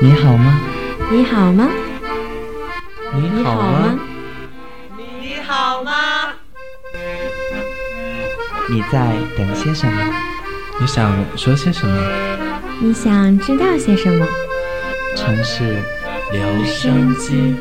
你好吗？你好吗？你好吗？你好吗？你在等些什么？你想说些什么？你想知道些什么？城市留声机。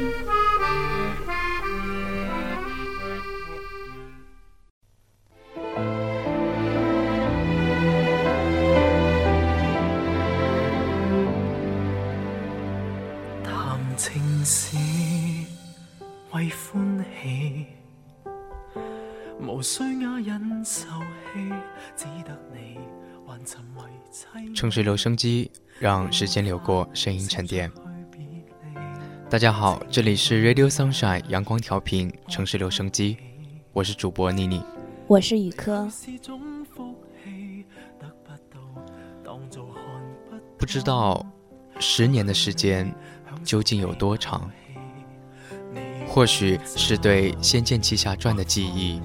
城市留声机，让时间流过，声音沉淀。大家好，这里是 Radio Sunshine 阳光调频城市留声机，我是主播妮妮，我是宇科。不知道十年的时间究竟有多长？或许是对《仙剑奇侠传》的记忆，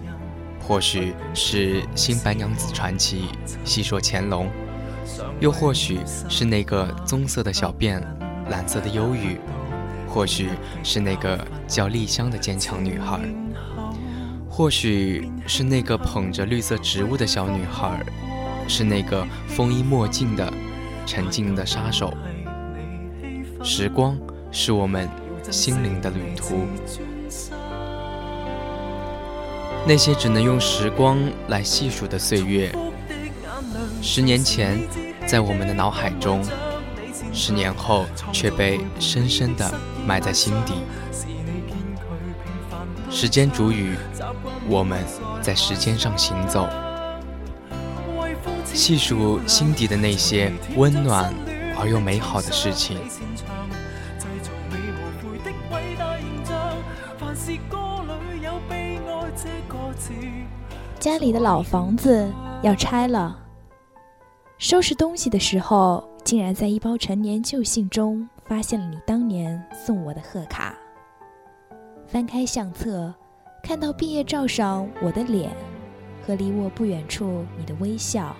或许是《新白娘子传奇》细说乾隆。又或许是那个棕色的小辫，蓝色的忧郁；或许是那个叫丽香的坚强女孩；或许是那个捧着绿色植物的小女孩；是那个风衣墨镜的沉静的杀手。时光是我们心灵的旅途，那些只能用时光来细数的岁月，十年前。在我们的脑海中，十年后却被深深的埋在心底。时间煮雨，我们在时间上行走，细数心底的那些温暖而又美好的事情。家里的老房子要拆了。收拾东西的时候，竟然在一包陈年旧信中发现了你当年送我的贺卡。翻开相册，看到毕业照上我的脸和离我不远处你的微笑，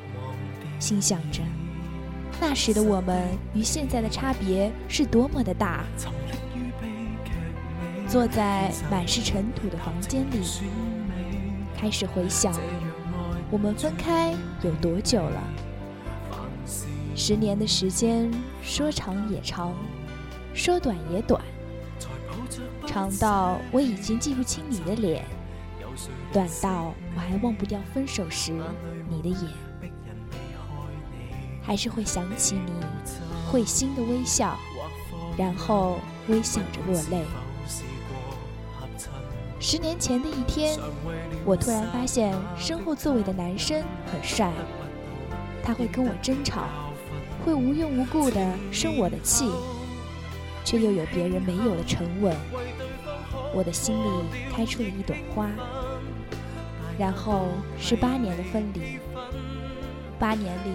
心想着那时的我们与现在的差别是多么的大。坐在满是尘土的房间里，开始回想我们分开有多久了。十年的时间，说长也长，说短也短，长到我已经记不清你的脸，短到我还忘不掉分手时你的眼，还是会想起你会心的微笑，然后微笑着落泪。十年前的一天，我突然发现身后座位的男生很帅，他会跟我争吵。会无缘无故的生我的气，却又有别人没有的沉稳。我的心里开出了一朵花。然后是八年的分离，八年里，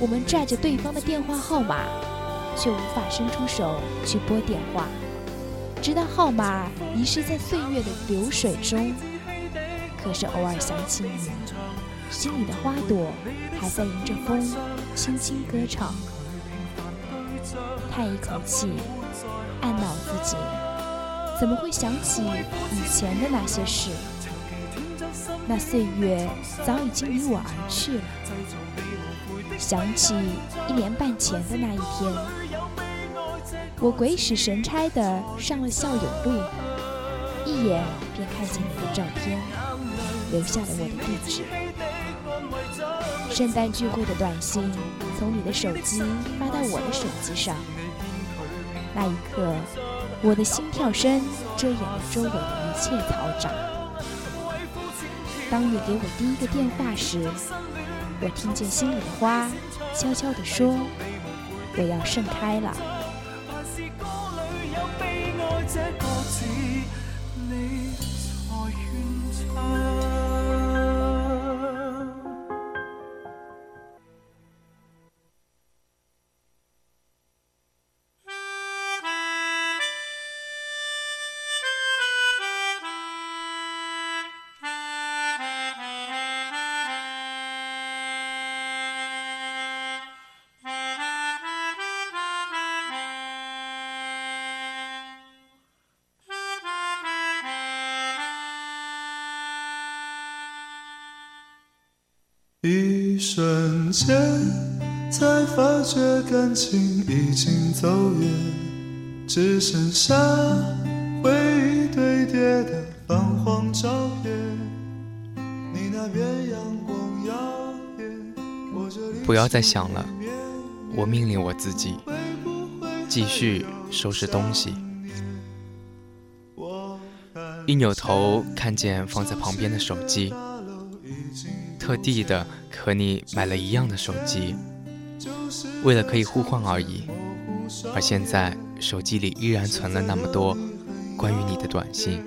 我们拽着对方的电话号码，却无法伸出手去拨电话，直到号码遗失在岁月的流水中。可是偶尔想起你。心里的花朵还在迎着风轻轻歌唱，叹一口气，暗恼自己怎么会想起以前的那些事？那岁月早已经离我而去了。想起一年半前的那一天，我鬼使神差的上了校友录，一眼便看见你的照片，留下了我的地址。圣诞聚会的短信从你的手机发到我的手机上，那一刻，我的心跳声遮掩了周围的一切嘈杂。当你给我第一个电话时，我听见心里的花悄悄地说：“我要盛开了。”瞬间，才发觉感情已经走远，只剩下回忆堆叠的泛黄照片。你那边阳光耀眼，我这里不要再想了，我命令我自己，继续收拾东西。一扭头，看见放在旁边的手机，特地的和你买了一样的手机，为了可以互换而已。而现在手机里依然存了那么多关于你的短信。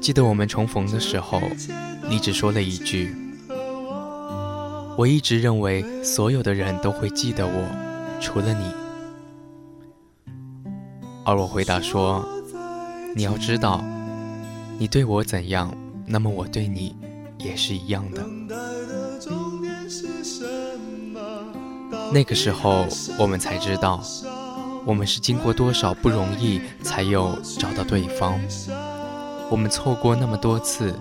记得我们重逢的时候，你只说了一句：“我一直认为所有的人都会记得我，除了你。”而我回答说。你要知道，你对我怎样，那么我对你也是一样的。那个时候，我们才知道，我们是经过多少不容易，才又找到对方。我们错过那么多次，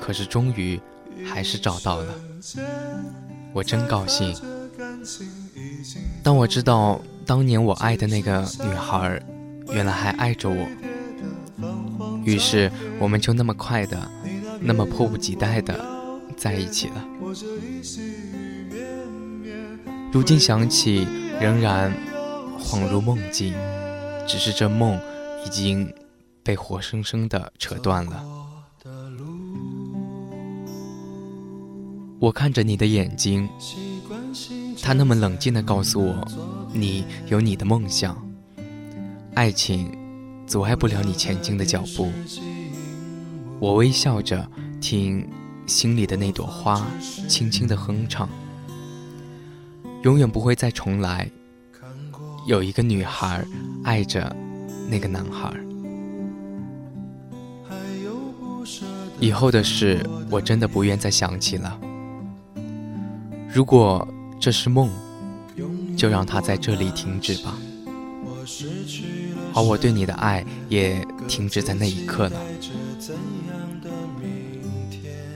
可是终于还是找到了。我真高兴。当我知道当年我爱的那个女孩，原来还爱着我。于是，我们就那么快的，那么迫不及待的在一起了。如今想起，仍然恍如梦境，只是这梦已经被活生生的扯断了。我看着你的眼睛，他那么冷静的告诉我，你有你的梦想，爱情。阻碍不了你前进的脚步。我微笑着听心里的那朵花轻轻的哼唱。永远不会再重来。有一个女孩爱着那个男孩。以后的事我真的不愿再想起了。如果这是梦，就让它在这里停止吧。而我对你的爱也停止在那一刻了。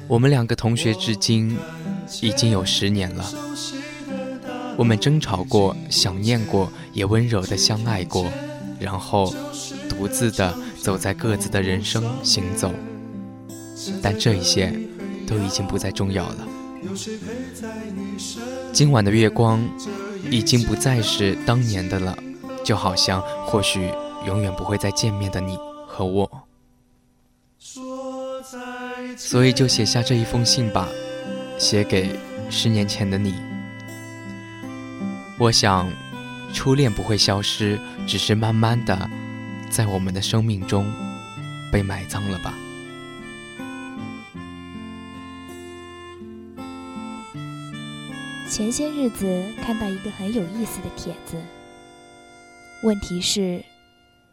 我们两个同学至今已经有十年了。我们争吵过，想念过，也温柔的相爱过，然后独自的走在各自的人生行走。但这一切都已经不再重要了。今晚的月光已经不再是当年的了。就好像或许永远不会再见面的你和我，所以就写下这一封信吧，写给十年前的你。我想，初恋不会消失，只是慢慢的，在我们的生命中被埋葬了吧。前些日子看到一个很有意思的帖子。问题是，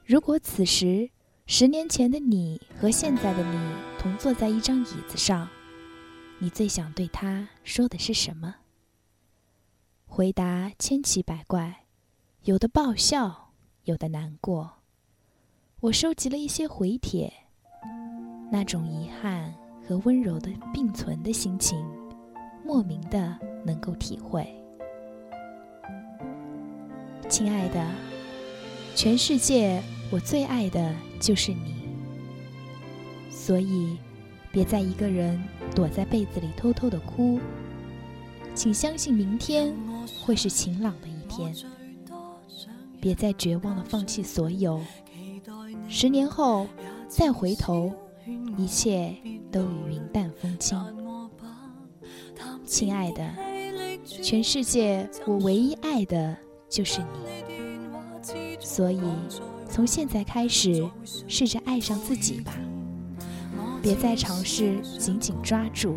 如果此时十年前的你和现在的你同坐在一张椅子上，你最想对他说的是什么？回答千奇百怪，有的爆笑，有的难过。我收集了一些回帖，那种遗憾和温柔的并存的心情，莫名的能够体会。亲爱的。全世界，我最爱的就是你。所以，别再一个人躲在被子里偷偷的哭。请相信明天会是晴朗的一天。别再绝望的放弃所有。十年后再回头，一切都已云淡风轻。亲爱的，全世界我唯一爱的就是你。所以，从现在开始，试着爱上自己吧，别再尝试紧紧抓住。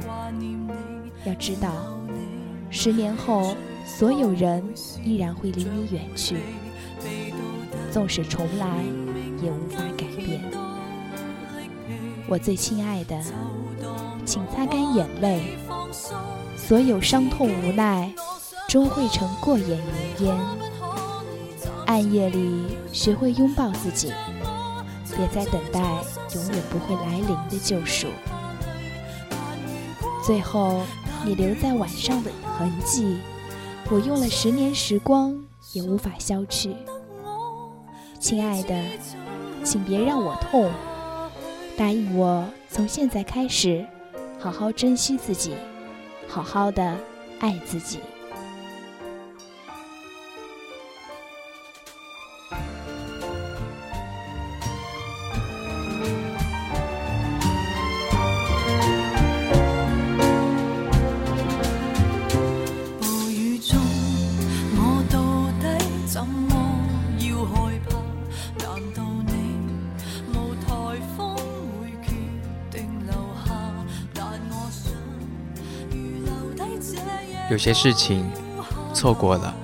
要知道，十年后，所有人依然会离你远去，纵使重来，也无法改变。我最亲爱的，请擦干眼泪，所有伤痛无奈，终会成过眼云烟。暗夜里学会拥抱自己，别再等待永远不会来临的救赎。最后你留在晚上的痕迹，我用了十年时光也无法消去。亲爱的，请别让我痛，答应我，从现在开始，好好珍惜自己，好好的爱自己。有些事情错过了，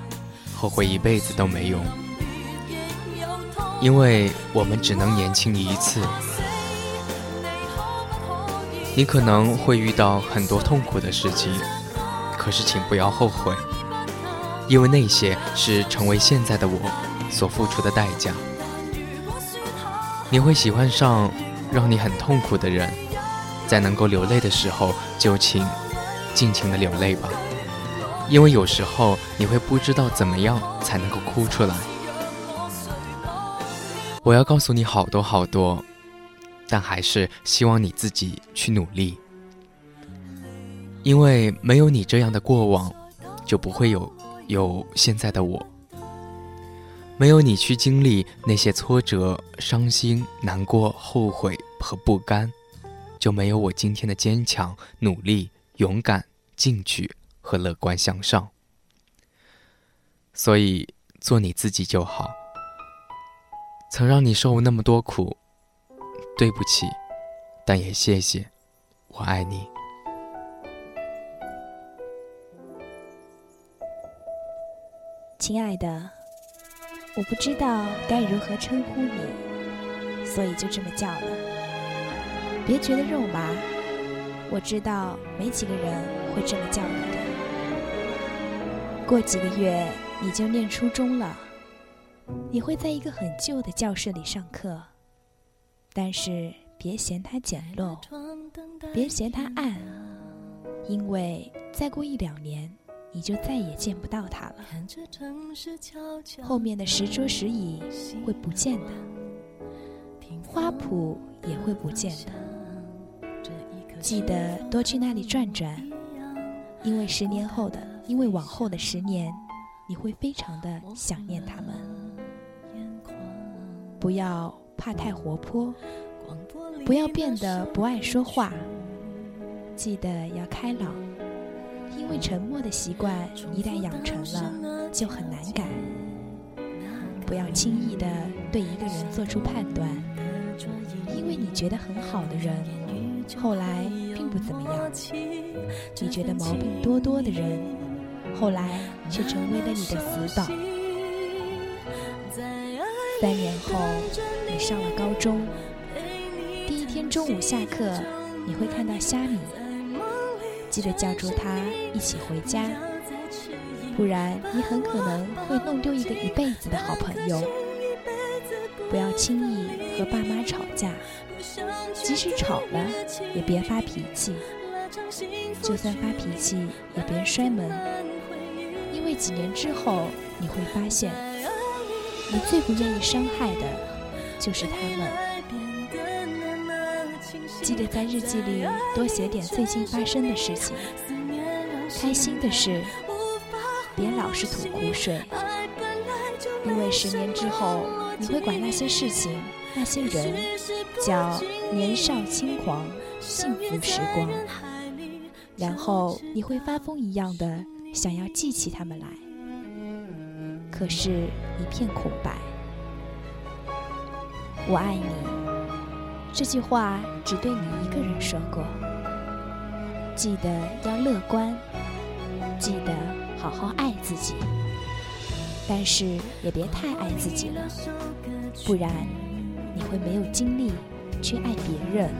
后悔一辈子都没用，因为我们只能年轻一次。你可能会遇到很多痛苦的事情，可是请不要后悔，因为那些是成为现在的我所付出的代价。你会喜欢上让你很痛苦的人，在能够流泪的时候，就请尽情的流泪吧。因为有时候你会不知道怎么样才能够哭出来。我要告诉你好多好多，但还是希望你自己去努力。因为没有你这样的过往，就不会有有现在的我。没有你去经历那些挫折、伤心、难过、后悔和不甘，就没有我今天的坚强、努力、勇敢、进取。和乐观向上，所以做你自己就好。曾让你受那么多苦，对不起，但也谢谢，我爱你，亲爱的。我不知道该如何称呼你，所以就这么叫了。别觉得肉麻，我知道没几个人会这么叫你的。过几个月你就念初中了，你会在一个很旧的教室里上课，但是别嫌它简陋，别嫌它暗，因为再过一两年你就再也见不到它了。后面的石桌石椅会不见的，花圃也会不见的。记得多去那里转转，因为十年后的。因为往后的十年，你会非常的想念他们。不要怕太活泼，不要变得不爱说话。记得要开朗，因为沉默的习惯一旦养成了，就很难改。不要轻易的对一个人做出判断，因为你觉得很好的人，后来并不怎么样。你觉得毛病多多的人。后来却成为了你的死党。三年后，你上了高中，第一天中午下课，你会看到虾米，记得叫住他一起回家，不然你很可能会弄丢一个一辈子的好朋友。不要轻易和爸妈吵架，即使吵了，也别发脾气，就算发脾气，也别摔门。几年之后，你会发现，你最不愿意伤害的，就是他们。记得在日记里多写点最近发生的事情，开心的事，别老是吐苦水。因为十年之后，你会管那些事情、那些人叫年少轻狂、幸福时光，然后你会发疯一样的。想要记起他们来，可是，一片空白。我爱你，这句话只对你一个人说过。记得要乐观，记得好好爱自己，但是也别太爱自己了，不然你会没有精力去爱别人。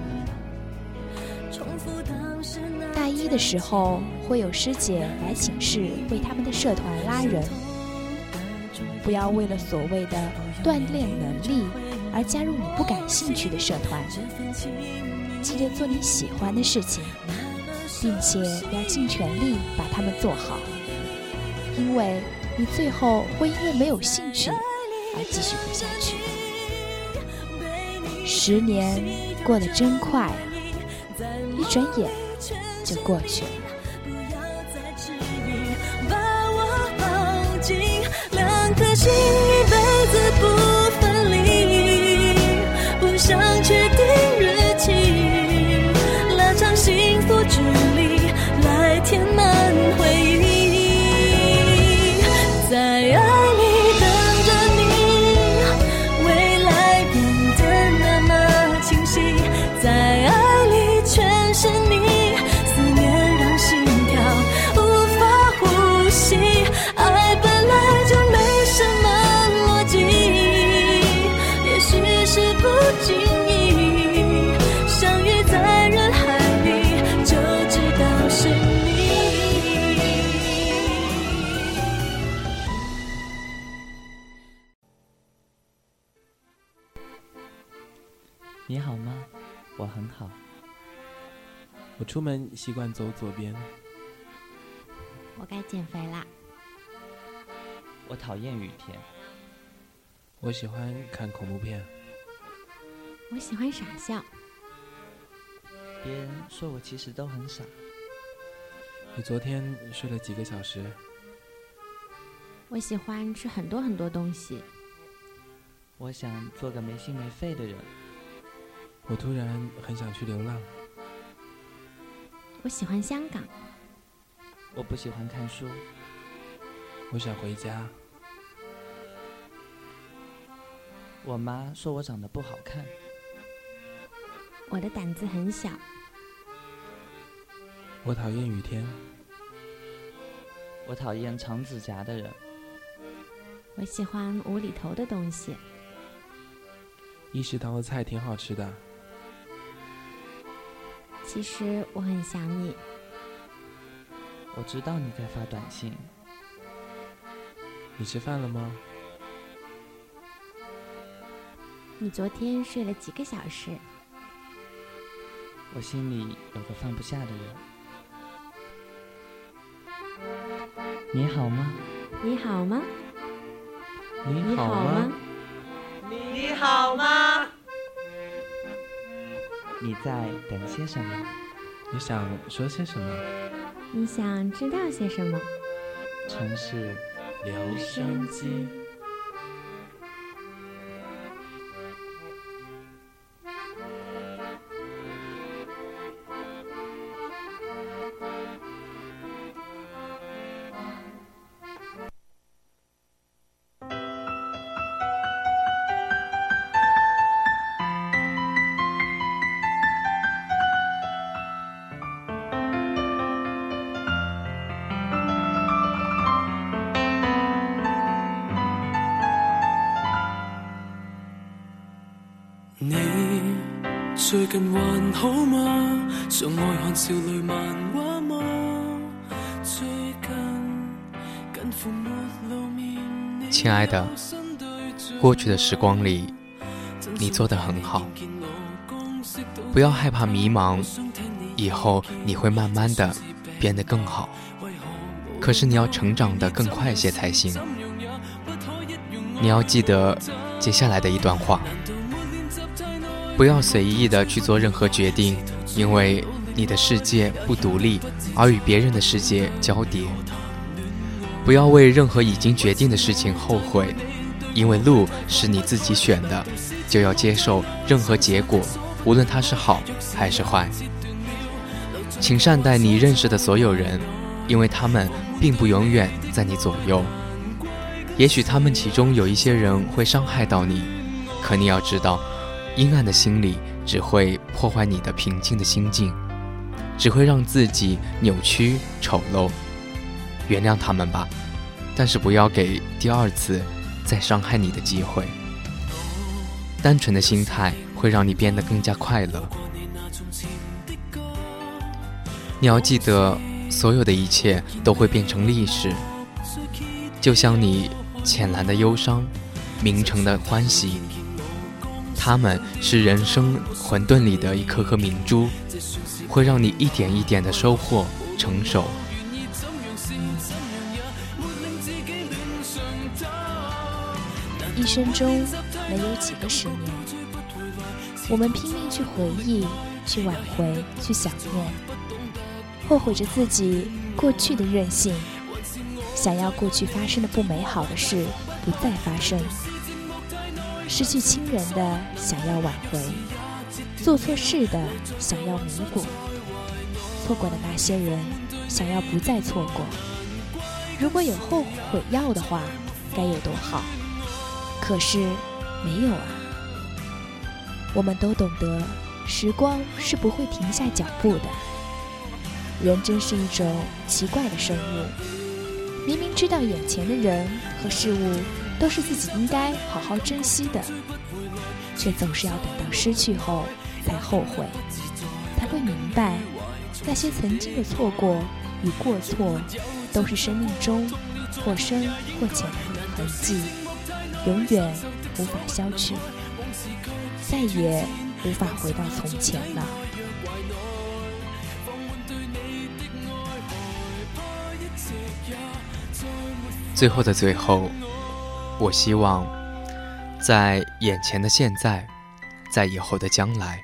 大一的时候，会有师姐来寝室为他们的社团拉人。不要为了所谓的锻炼能力而加入你不感兴趣的社团。记得做你喜欢的事情，并且要尽全力把它们做好，因为你最后会因为没有兴趣而继续不下去。十年过得真快啊，一转眼就过去了。心出门习惯走左边，我该减肥啦。我讨厌雨天。我喜欢看恐怖片。我喜欢傻笑。别人说我其实都很傻。你昨天睡了几个小时？我喜欢吃很多很多东西。我想做个没心没肺的人。我突然很想去流浪。我喜欢香港。我不喜欢看书。我想回家。我妈说我长得不好看。我的胆子很小。我讨厌雨天。我讨厌长指甲的人。我喜欢无厘头的东西。一食堂的菜挺好吃的。其实我很想你。我知道你在发短信。你吃饭了吗？你昨天睡了几个小时？我心里有个放不下的人。你好吗？你好吗？你你好吗？你好吗？你在等些什么？你想说些什么？你想知道些什么？城市留声机。近還好嗎？愛看少女漫畫嗎？最近近乎沒露面。亲爱的，过去的时光里，你做得很好。不要害怕迷茫，以后你会慢慢的变得更好。可是你要成长的更快些才行。你要记得接下来的一段话。不要随意的去做任何决定，因为你的世界不独立，而与别人的世界交叠。不要为任何已经决定的事情后悔，因为路是你自己选的，就要接受任何结果，无论它是好还是坏。请善待你认识的所有人，因为他们并不永远在你左右。也许他们其中有一些人会伤害到你，可你要知道。阴暗的心里只会破坏你的平静的心境，只会让自己扭曲丑陋。原谅他们吧，但是不要给第二次再伤害你的机会。单纯的心态会让你变得更加快乐。你要记得，所有的一切都会变成历史，就像你浅蓝的忧伤，明澄的欢喜。他们是人生混沌里的一颗颗明珠，会让你一点一点的收获成熟。一生中能有几个十年，我们拼命去回忆、去挽回、去想念，后悔着自己过去的任性，想要过去发生的不美好的事不再发生，失去亲人的想要挽回，做错事的想要弥补，错过的那些人想要不再错过。如果有后悔药的话，该有多好！可是，没有啊。我们都懂得，时光是不会停下脚步的。人真是一种奇怪的生物，明明知道眼前的人和事物都是自己应该好好珍惜的，却总是要等到失去后才后悔，才会明白，那些曾经的错过与过错，都是生命中或深或浅的痕迹。永远无法消去，再也无法回到从前了。最后的最后，我希望在眼前的现在，在以后的将来，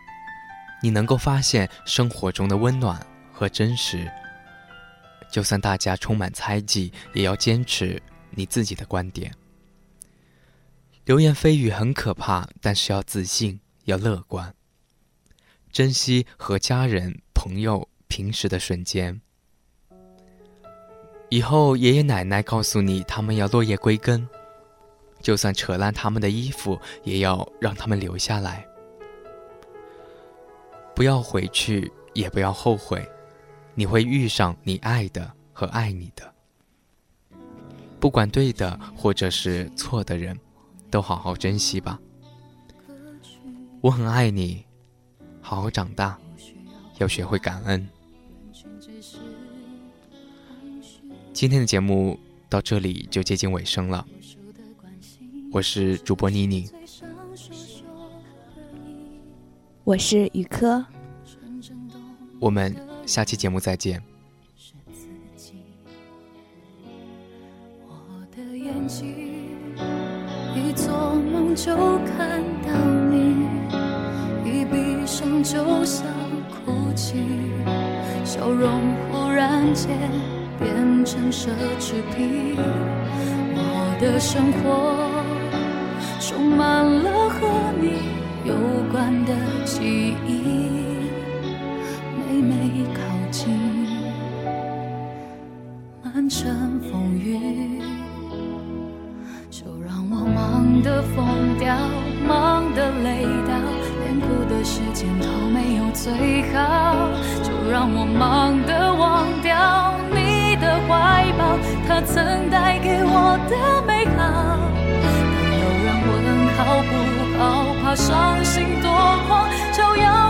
你能够发现生活中的温暖和真实。就算大家充满猜忌，也要坚持你自己的观点。流言蜚语很可怕，但是要自信，要乐观，珍惜和家人、朋友平时的瞬间。以后爷爷奶奶告诉你他们要落叶归根，就算扯烂他们的衣服，也要让他们留下来。不要回去，也不要后悔，你会遇上你爱的和爱你的，不管对的或者是错的人。都好好珍惜吧，我很爱你，好好长大，要学会感恩。今天的节目到这里就接近尾声了，我是主播妮妮，我是宇科，我们下期节目再见。就看到你，一闭上就想哭泣，笑容忽然间变成奢侈品。我的生活充满了和你有关的记忆，每每靠近，满城风雨。的疯掉，忙的累到，连哭的时间都没有最好。就让我忙的忘掉你的怀抱，它曾带给我的美伤心多狂，就要。